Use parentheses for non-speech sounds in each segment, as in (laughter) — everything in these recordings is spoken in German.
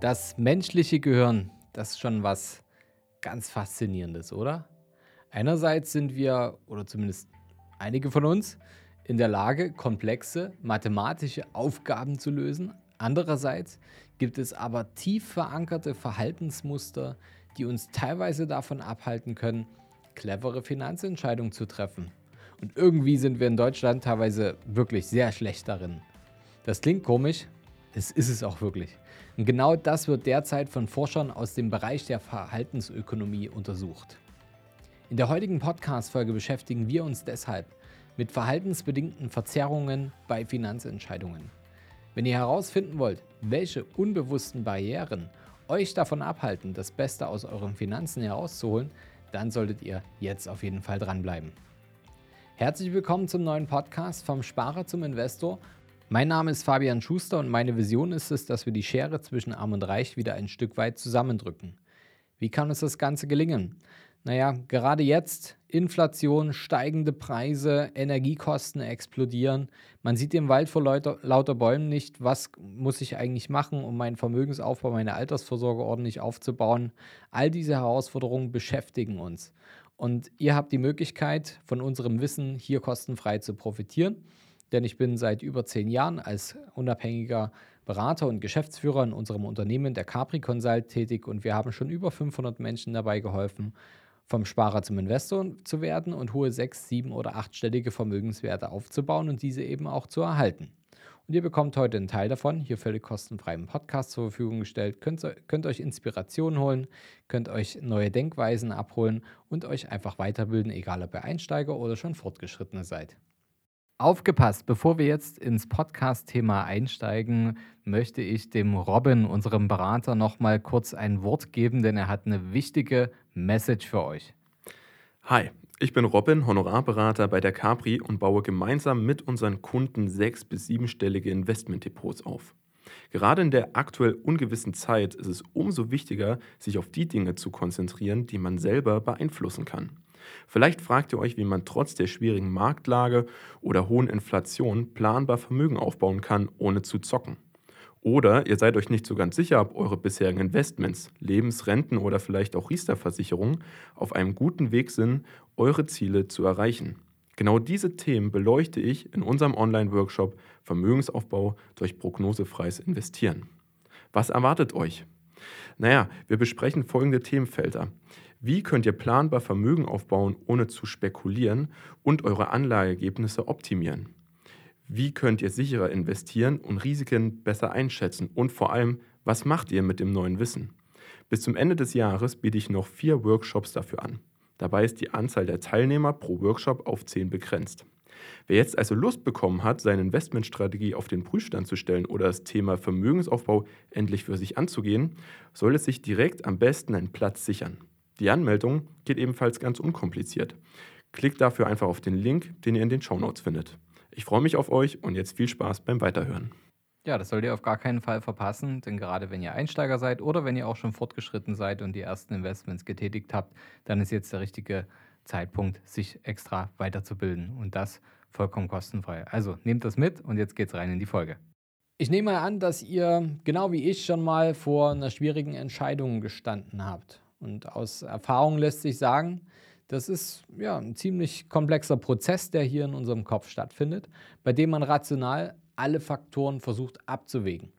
Das menschliche Gehirn, das ist schon was ganz Faszinierendes, oder? Einerseits sind wir, oder zumindest einige von uns, in der Lage, komplexe mathematische Aufgaben zu lösen. Andererseits gibt es aber tief verankerte Verhaltensmuster, die uns teilweise davon abhalten können, clevere Finanzentscheidungen zu treffen. Und irgendwie sind wir in Deutschland teilweise wirklich sehr schlecht darin. Das klingt komisch, es ist es auch wirklich. Und genau das wird derzeit von Forschern aus dem Bereich der Verhaltensökonomie untersucht. In der heutigen Podcast-Folge beschäftigen wir uns deshalb mit verhaltensbedingten Verzerrungen bei Finanzentscheidungen. Wenn ihr herausfinden wollt, welche unbewussten Barrieren euch davon abhalten, das Beste aus euren Finanzen herauszuholen, dann solltet ihr jetzt auf jeden Fall dranbleiben. Herzlich willkommen zum neuen Podcast vom Sparer zum Investor mein Name ist Fabian Schuster und meine Vision ist es, dass wir die Schere zwischen Arm und Reich wieder ein Stück weit zusammendrücken. Wie kann uns das Ganze gelingen? Naja, gerade jetzt Inflation, steigende Preise, Energiekosten explodieren. Man sieht im Wald vor lauter, lauter Bäumen nicht, was muss ich eigentlich machen, um meinen Vermögensaufbau, meine Altersvorsorge ordentlich aufzubauen. All diese Herausforderungen beschäftigen uns. Und ihr habt die Möglichkeit, von unserem Wissen hier kostenfrei zu profitieren denn ich bin seit über zehn Jahren als unabhängiger Berater und Geschäftsführer in unserem Unternehmen, der Capri Consult, tätig und wir haben schon über 500 Menschen dabei geholfen, vom Sparer zum Investor zu werden und hohe sechs, sieben oder achtstellige Vermögenswerte aufzubauen und diese eben auch zu erhalten. Und ihr bekommt heute einen Teil davon, hier völlig kostenfrei im Podcast zur Verfügung gestellt. Könnt, könnt euch Inspiration holen, könnt euch neue Denkweisen abholen und euch einfach weiterbilden, egal ob ihr Einsteiger oder schon Fortgeschrittene seid. Aufgepasst, bevor wir jetzt ins Podcast-Thema einsteigen, möchte ich dem Robin, unserem Berater, nochmal kurz ein Wort geben, denn er hat eine wichtige Message für euch. Hi, ich bin Robin, Honorarberater bei der Capri und baue gemeinsam mit unseren Kunden sechs- bis siebenstellige Investmentdepots auf. Gerade in der aktuell ungewissen Zeit ist es umso wichtiger, sich auf die Dinge zu konzentrieren, die man selber beeinflussen kann. Vielleicht fragt ihr euch, wie man trotz der schwierigen Marktlage oder hohen Inflation planbar Vermögen aufbauen kann, ohne zu zocken. Oder ihr seid euch nicht so ganz sicher, ob eure bisherigen Investments, Lebensrenten oder vielleicht auch Riester-Versicherungen auf einem guten Weg sind, eure Ziele zu erreichen. Genau diese Themen beleuchte ich in unserem Online-Workshop Vermögensaufbau durch prognosefreies Investieren. Was erwartet euch? Naja, wir besprechen folgende Themenfelder. Wie könnt ihr planbar Vermögen aufbauen, ohne zu spekulieren und eure Anlageergebnisse optimieren? Wie könnt ihr sicherer investieren und Risiken besser einschätzen? Und vor allem, was macht ihr mit dem neuen Wissen? Bis zum Ende des Jahres biete ich noch vier Workshops dafür an. Dabei ist die Anzahl der Teilnehmer pro Workshop auf zehn begrenzt. Wer jetzt also Lust bekommen hat, seine Investmentstrategie auf den Prüfstand zu stellen oder das Thema Vermögensaufbau endlich für sich anzugehen, sollte sich direkt am besten einen Platz sichern. Die Anmeldung geht ebenfalls ganz unkompliziert. Klickt dafür einfach auf den Link, den ihr in den Show Notes findet. Ich freue mich auf euch und jetzt viel Spaß beim Weiterhören. Ja, das solltet ihr auf gar keinen Fall verpassen, denn gerade wenn ihr Einsteiger seid oder wenn ihr auch schon fortgeschritten seid und die ersten Investments getätigt habt, dann ist jetzt der richtige Zeitpunkt, sich extra weiterzubilden und das vollkommen kostenfrei. Also nehmt das mit und jetzt geht's rein in die Folge. Ich nehme mal an, dass ihr genau wie ich schon mal vor einer schwierigen Entscheidung gestanden habt. Und aus Erfahrung lässt sich sagen, das ist ja ein ziemlich komplexer Prozess, der hier in unserem Kopf stattfindet, bei dem man rational alle Faktoren versucht abzuwägen.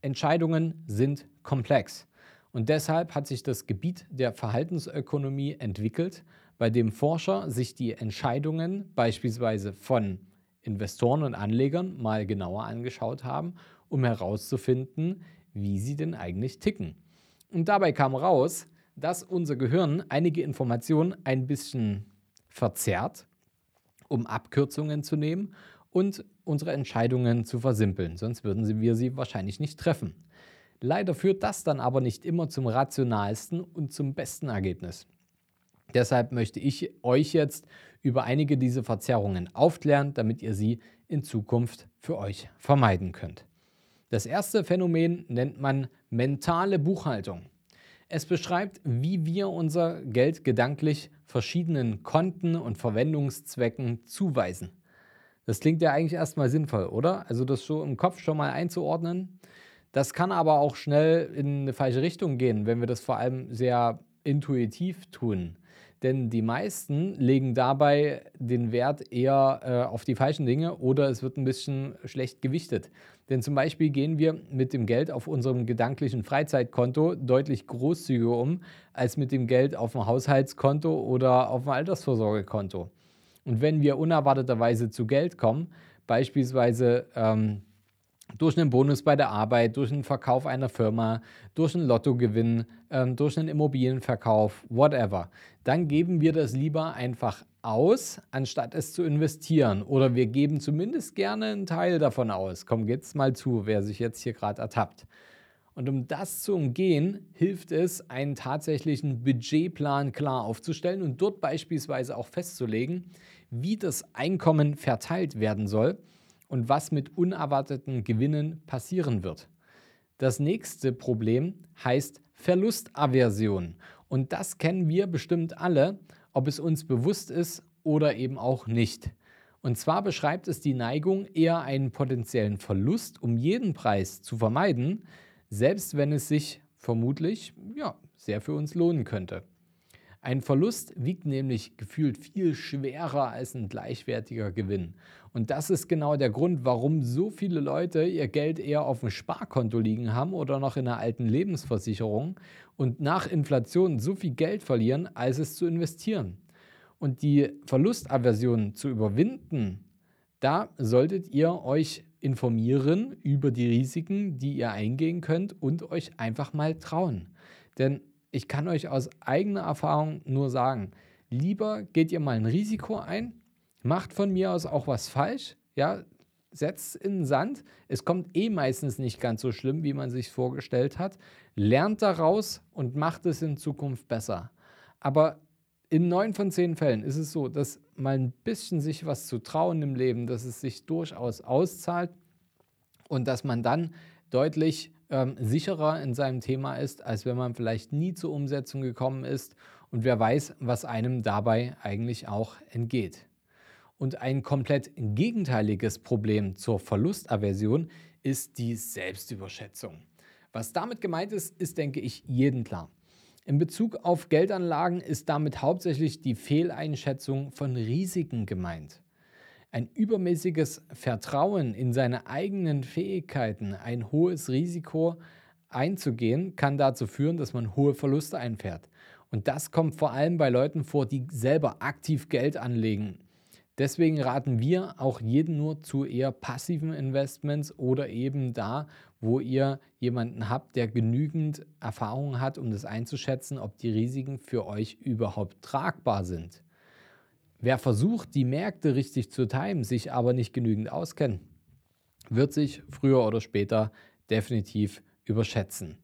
Entscheidungen sind komplex. Und deshalb hat sich das Gebiet der Verhaltensökonomie entwickelt, bei dem Forscher sich die Entscheidungen beispielsweise von Investoren und Anlegern mal genauer angeschaut haben, um herauszufinden, wie sie denn eigentlich ticken. Und dabei kam raus, dass unser Gehirn einige Informationen ein bisschen verzerrt, um Abkürzungen zu nehmen und unsere Entscheidungen zu versimpeln. Sonst würden wir sie wahrscheinlich nicht treffen. Leider führt das dann aber nicht immer zum rationalsten und zum besten Ergebnis. Deshalb möchte ich euch jetzt über einige dieser Verzerrungen aufklären, damit ihr sie in Zukunft für euch vermeiden könnt. Das erste Phänomen nennt man mentale Buchhaltung. Es beschreibt, wie wir unser Geld gedanklich verschiedenen Konten und Verwendungszwecken zuweisen. Das klingt ja eigentlich erstmal sinnvoll, oder? Also das so im Kopf schon mal einzuordnen. Das kann aber auch schnell in eine falsche Richtung gehen, wenn wir das vor allem sehr intuitiv tun. Denn die meisten legen dabei den Wert eher äh, auf die falschen Dinge oder es wird ein bisschen schlecht gewichtet. Denn zum Beispiel gehen wir mit dem Geld auf unserem gedanklichen Freizeitkonto deutlich großzügiger um als mit dem Geld auf dem Haushaltskonto oder auf dem Altersvorsorgekonto. Und wenn wir unerwarteterweise zu Geld kommen, beispielsweise ähm, durch einen Bonus bei der Arbeit, durch einen Verkauf einer Firma, durch einen Lottogewinn, ähm, durch einen Immobilienverkauf, whatever, dann geben wir das lieber einfach aus, anstatt es zu investieren. Oder wir geben zumindest gerne einen Teil davon aus. Komm jetzt mal zu, wer sich jetzt hier gerade ertappt. Und um das zu umgehen, hilft es, einen tatsächlichen Budgetplan klar aufzustellen und dort beispielsweise auch festzulegen, wie das Einkommen verteilt werden soll und was mit unerwarteten Gewinnen passieren wird. Das nächste Problem heißt Verlustaversion. Und das kennen wir bestimmt alle, ob es uns bewusst ist oder eben auch nicht. Und zwar beschreibt es die Neigung, eher einen potenziellen Verlust um jeden Preis zu vermeiden, selbst wenn es sich vermutlich ja, sehr für uns lohnen könnte. Ein Verlust wiegt nämlich gefühlt viel schwerer als ein gleichwertiger Gewinn. Und das ist genau der Grund, warum so viele Leute ihr Geld eher auf dem Sparkonto liegen haben oder noch in einer alten Lebensversicherung und nach Inflation so viel Geld verlieren, als es zu investieren. Und die Verlustaversion zu überwinden, da solltet ihr euch informieren über die Risiken, die ihr eingehen könnt und euch einfach mal trauen. Denn ich kann euch aus eigener Erfahrung nur sagen, lieber geht ihr mal ein Risiko ein, macht von mir aus auch was falsch, ja, setzt in den Sand. Es kommt eh meistens nicht ganz so schlimm, wie man sich vorgestellt hat. Lernt daraus und macht es in Zukunft besser. Aber in neun von zehn Fällen ist es so, dass mal ein bisschen sich was zu trauen im Leben, dass es sich durchaus auszahlt und dass man dann deutlich ähm, sicherer in seinem Thema ist, als wenn man vielleicht nie zur Umsetzung gekommen ist und wer weiß, was einem dabei eigentlich auch entgeht. Und ein komplett gegenteiliges Problem zur Verlustaversion ist die Selbstüberschätzung. Was damit gemeint ist, ist, denke ich, jedem klar. In Bezug auf Geldanlagen ist damit hauptsächlich die Fehleinschätzung von Risiken gemeint. Ein übermäßiges Vertrauen in seine eigenen Fähigkeiten, ein hohes Risiko einzugehen, kann dazu führen, dass man hohe Verluste einfährt. Und das kommt vor allem bei Leuten vor, die selber aktiv Geld anlegen. Deswegen raten wir auch jeden nur zu eher passiven Investments oder eben da, wo ihr jemanden habt, der genügend Erfahrung hat, um das einzuschätzen, ob die Risiken für euch überhaupt tragbar sind. Wer versucht, die Märkte richtig zu timen, sich aber nicht genügend auskennt, wird sich früher oder später definitiv überschätzen.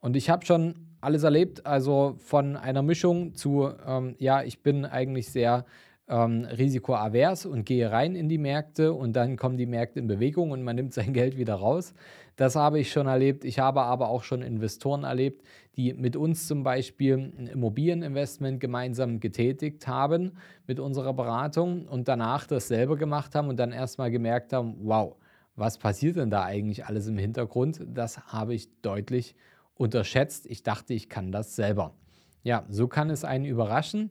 Und ich habe schon alles erlebt, also von einer Mischung zu, ähm, ja, ich bin eigentlich sehr ähm, risikoavers und gehe rein in die Märkte und dann kommen die Märkte in Bewegung und man nimmt (laughs) sein Geld wieder raus. Das habe ich schon erlebt. Ich habe aber auch schon Investoren erlebt, die mit uns zum Beispiel ein Immobilieninvestment gemeinsam getätigt haben mit unserer Beratung und danach das selber gemacht haben und dann erstmal gemerkt haben, wow, was passiert denn da eigentlich alles im Hintergrund? Das habe ich deutlich unterschätzt. Ich dachte, ich kann das selber. Ja, so kann es einen überraschen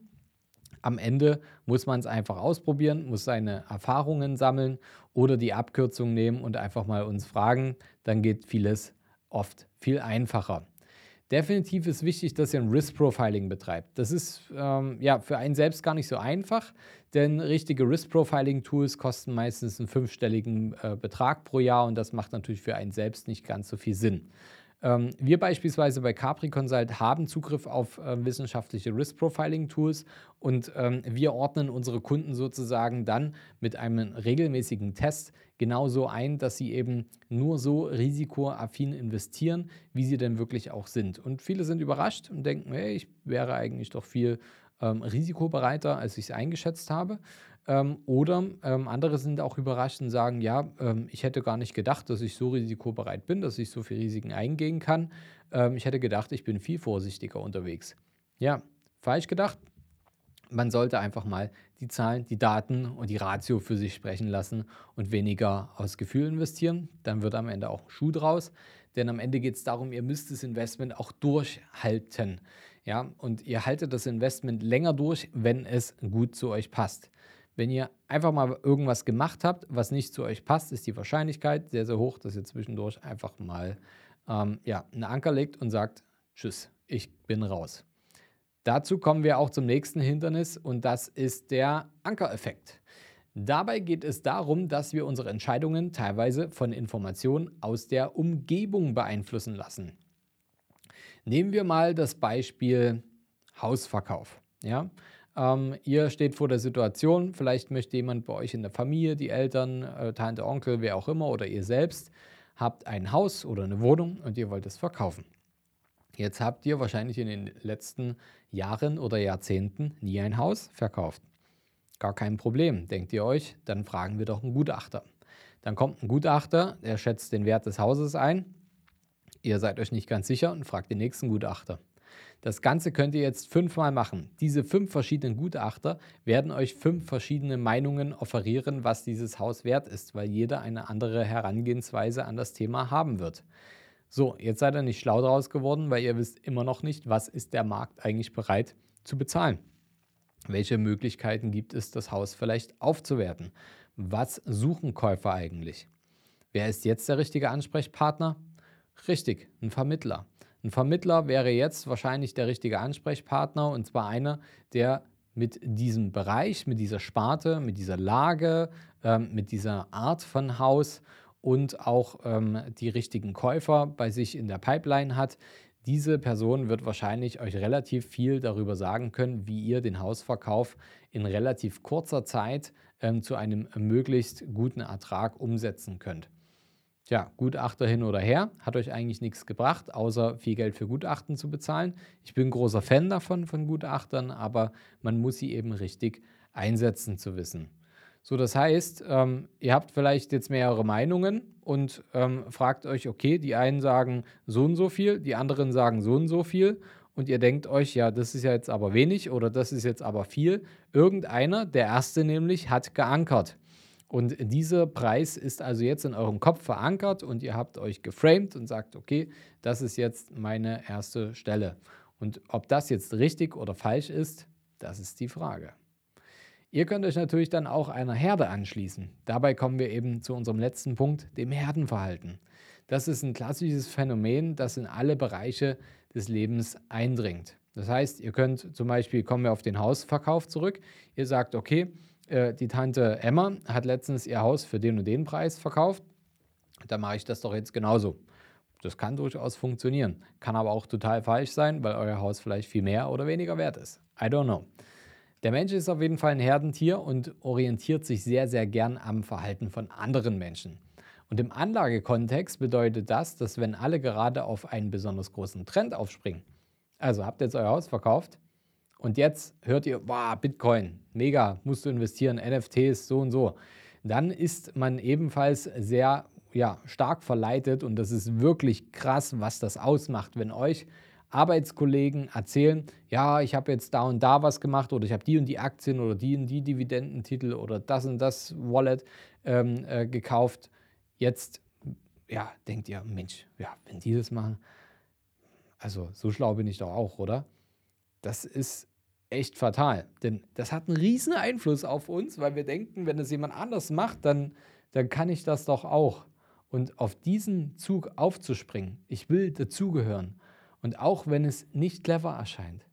am Ende muss man es einfach ausprobieren, muss seine Erfahrungen sammeln oder die Abkürzung nehmen und einfach mal uns fragen. Dann geht vieles oft viel einfacher. Definitiv ist wichtig, dass ihr ein Risk Profiling betreibt. Das ist ähm, ja für einen selbst gar nicht so einfach, denn richtige Risk Profiling Tools kosten meistens einen fünfstelligen äh, Betrag pro Jahr und das macht natürlich für einen selbst nicht ganz so viel Sinn. Ähm, wir beispielsweise bei Capri Consult haben Zugriff auf äh, wissenschaftliche Risk Profiling Tools und ähm, wir ordnen unsere Kunden sozusagen dann mit einem regelmäßigen Test genauso ein, dass sie eben nur so risikoaffin investieren, wie sie denn wirklich auch sind. Und viele sind überrascht und denken, hey, ich wäre eigentlich doch viel ähm, risikobereiter, als ich es eingeschätzt habe. Ähm, oder ähm, andere sind auch überrascht und sagen, ja, ähm, ich hätte gar nicht gedacht, dass ich so risikobereit bin, dass ich so viele Risiken eingehen kann. Ähm, ich hätte gedacht, ich bin viel vorsichtiger unterwegs. Ja, falsch gedacht. Man sollte einfach mal die Zahlen, die Daten und die Ratio für sich sprechen lassen und weniger aus Gefühl investieren. Dann wird am Ende auch Schuh draus. denn am Ende geht es darum, ihr müsst das Investment auch durchhalten. Ja, und ihr haltet das Investment länger durch, wenn es gut zu euch passt. Wenn ihr einfach mal irgendwas gemacht habt, was nicht zu euch passt, ist die Wahrscheinlichkeit sehr, sehr hoch, dass ihr zwischendurch einfach mal ähm, ja, einen Anker legt und sagt, tschüss, ich bin raus. Dazu kommen wir auch zum nächsten Hindernis und das ist der Ankereffekt. Dabei geht es darum, dass wir unsere Entscheidungen teilweise von Informationen aus der Umgebung beeinflussen lassen. Nehmen wir mal das Beispiel Hausverkauf. Ja? Ähm, ihr steht vor der Situation, vielleicht möchte jemand bei euch in der Familie, die Eltern, äh, Tante, Onkel, wer auch immer oder ihr selbst, habt ein Haus oder eine Wohnung und ihr wollt es verkaufen. Jetzt habt ihr wahrscheinlich in den letzten Jahren oder Jahrzehnten nie ein Haus verkauft. Gar kein Problem, denkt ihr euch, dann fragen wir doch einen Gutachter. Dann kommt ein Gutachter, der schätzt den Wert des Hauses ein. Ihr seid euch nicht ganz sicher und fragt den nächsten Gutachter. Das Ganze könnt ihr jetzt fünfmal machen. Diese fünf verschiedenen Gutachter werden euch fünf verschiedene Meinungen offerieren, was dieses Haus wert ist, weil jeder eine andere Herangehensweise an das Thema haben wird. So, jetzt seid ihr nicht schlau draus geworden, weil ihr wisst immer noch nicht, was ist der Markt eigentlich bereit zu bezahlen. Welche Möglichkeiten gibt es, das Haus vielleicht aufzuwerten? Was suchen Käufer eigentlich? Wer ist jetzt der richtige Ansprechpartner? Richtig, ein Vermittler. Ein Vermittler wäre jetzt wahrscheinlich der richtige Ansprechpartner und zwar einer, der mit diesem Bereich, mit dieser Sparte, mit dieser Lage, ähm, mit dieser Art von Haus und auch ähm, die richtigen Käufer bei sich in der Pipeline hat, diese Person wird wahrscheinlich euch relativ viel darüber sagen können, wie ihr den Hausverkauf in relativ kurzer Zeit ähm, zu einem möglichst guten Ertrag umsetzen könnt. Tja, Gutachter hin oder her, hat euch eigentlich nichts gebracht, außer viel Geld für Gutachten zu bezahlen. Ich bin großer Fan davon, von Gutachtern, aber man muss sie eben richtig einsetzen zu wissen. So, das heißt, ähm, ihr habt vielleicht jetzt mehrere Meinungen und ähm, fragt euch, okay, die einen sagen so und so viel, die anderen sagen so und so viel und ihr denkt euch, ja, das ist ja jetzt aber wenig oder das ist jetzt aber viel. Irgendeiner, der erste nämlich, hat geankert. Und dieser Preis ist also jetzt in eurem Kopf verankert und ihr habt euch geframed und sagt, okay, das ist jetzt meine erste Stelle. Und ob das jetzt richtig oder falsch ist, das ist die Frage. Ihr könnt euch natürlich dann auch einer Herde anschließen. Dabei kommen wir eben zu unserem letzten Punkt, dem Herdenverhalten. Das ist ein klassisches Phänomen, das in alle Bereiche des Lebens eindringt. Das heißt, ihr könnt zum Beispiel, kommen wir auf den Hausverkauf zurück, ihr sagt, okay, äh, die Tante Emma hat letztens ihr Haus für den und den Preis verkauft, dann mache ich das doch jetzt genauso. Das kann durchaus funktionieren, kann aber auch total falsch sein, weil euer Haus vielleicht viel mehr oder weniger wert ist. I don't know. Der Mensch ist auf jeden Fall ein Herdentier und orientiert sich sehr, sehr gern am Verhalten von anderen Menschen. Und im Anlagekontext bedeutet das, dass wenn alle gerade auf einen besonders großen Trend aufspringen, also habt ihr jetzt euer Haus verkauft und jetzt hört ihr, wow, Bitcoin, mega, musst du investieren, NFTs, so und so, dann ist man ebenfalls sehr ja, stark verleitet und das ist wirklich krass, was das ausmacht, wenn euch Arbeitskollegen erzählen, ja, ich habe jetzt da und da was gemacht oder ich habe die und die Aktien oder die und die Dividendentitel oder das und das Wallet ähm, äh, gekauft. Jetzt, ja, denkt ihr, Mensch, ja, wenn die das machen, also so schlau bin ich doch auch, oder? Das ist echt fatal, denn das hat einen riesen Einfluss auf uns, weil wir denken, wenn es jemand anders macht, dann, dann kann ich das doch auch. Und auf diesen Zug aufzuspringen, ich will dazugehören und auch wenn es nicht clever erscheint,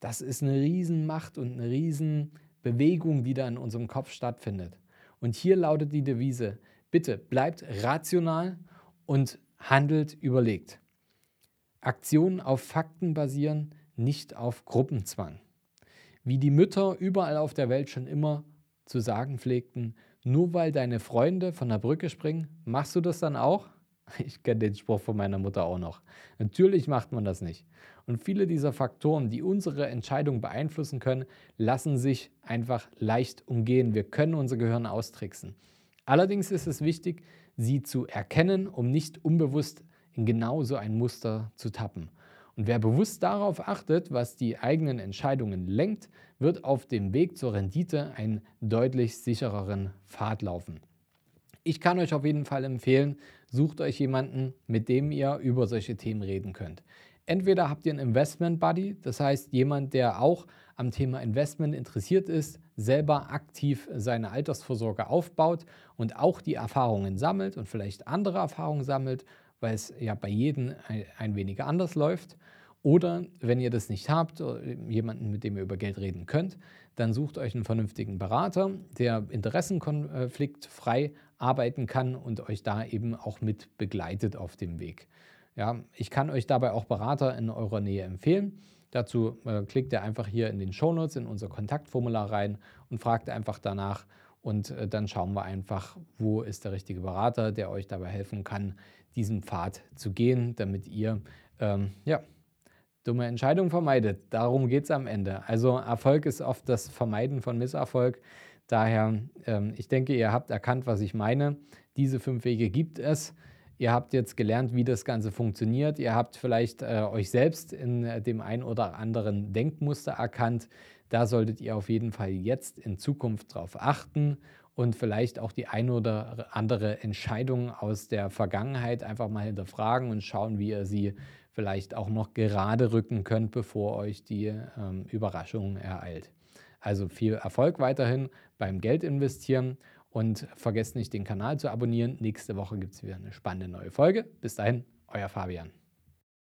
das ist eine Riesenmacht und eine Riesenbewegung, die da in unserem Kopf stattfindet. Und hier lautet die Devise, bitte bleibt rational und handelt überlegt. Aktionen auf Fakten basieren, nicht auf Gruppenzwang. Wie die Mütter überall auf der Welt schon immer zu sagen pflegten, nur weil deine Freunde von der Brücke springen, machst du das dann auch? (laughs) Ich kenne den Spruch von meiner Mutter auch noch. Natürlich macht man das nicht. Und viele dieser Faktoren, die unsere Entscheidung beeinflussen können, lassen sich einfach leicht umgehen. Wir können unser Gehirn austricksen. Allerdings ist es wichtig, sie zu erkennen, um nicht unbewusst in genau so ein Muster zu tappen. Und wer bewusst darauf achtet, was die eigenen Entscheidungen lenkt, wird auf dem Weg zur Rendite einen deutlich sichereren Pfad laufen. Ich kann euch auf jeden Fall empfehlen, sucht euch jemanden, mit dem ihr über solche Themen reden könnt. Entweder habt ihr einen Investment Buddy, das heißt jemand, der auch am Thema Investment interessiert ist, selber aktiv seine Altersvorsorge aufbaut und auch die Erfahrungen sammelt und vielleicht andere Erfahrungen sammelt, weil es ja bei jedem ein, ein wenig anders läuft. Oder wenn ihr das nicht habt, jemanden, mit dem ihr über Geld reden könnt, dann sucht euch einen vernünftigen Berater, der interessenkonfliktfrei arbeiten kann und euch da eben auch mit begleitet auf dem Weg. Ja, ich kann euch dabei auch Berater in eurer Nähe empfehlen. Dazu äh, klickt ihr einfach hier in den Shownotes in unser Kontaktformular rein und fragt einfach danach. Und äh, dann schauen wir einfach, wo ist der richtige Berater, der euch dabei helfen kann, diesen Pfad zu gehen, damit ihr ähm, ja, dumme Entscheidungen vermeidet. Darum geht es am Ende. Also Erfolg ist oft das Vermeiden von Misserfolg. Daher, ähm, ich denke, ihr habt erkannt, was ich meine. Diese fünf Wege gibt es. Ihr habt jetzt gelernt, wie das Ganze funktioniert. Ihr habt vielleicht äh, euch selbst in äh, dem ein oder anderen Denkmuster erkannt. Da solltet ihr auf jeden Fall jetzt in Zukunft darauf achten und vielleicht auch die ein oder andere Entscheidung aus der Vergangenheit einfach mal hinterfragen und schauen, wie ihr sie vielleicht auch noch gerade rücken könnt, bevor euch die ähm, Überraschung ereilt. Also viel Erfolg weiterhin beim Geld investieren und vergesst nicht, den Kanal zu abonnieren. Nächste Woche gibt es wieder eine spannende neue Folge. Bis dahin, euer Fabian.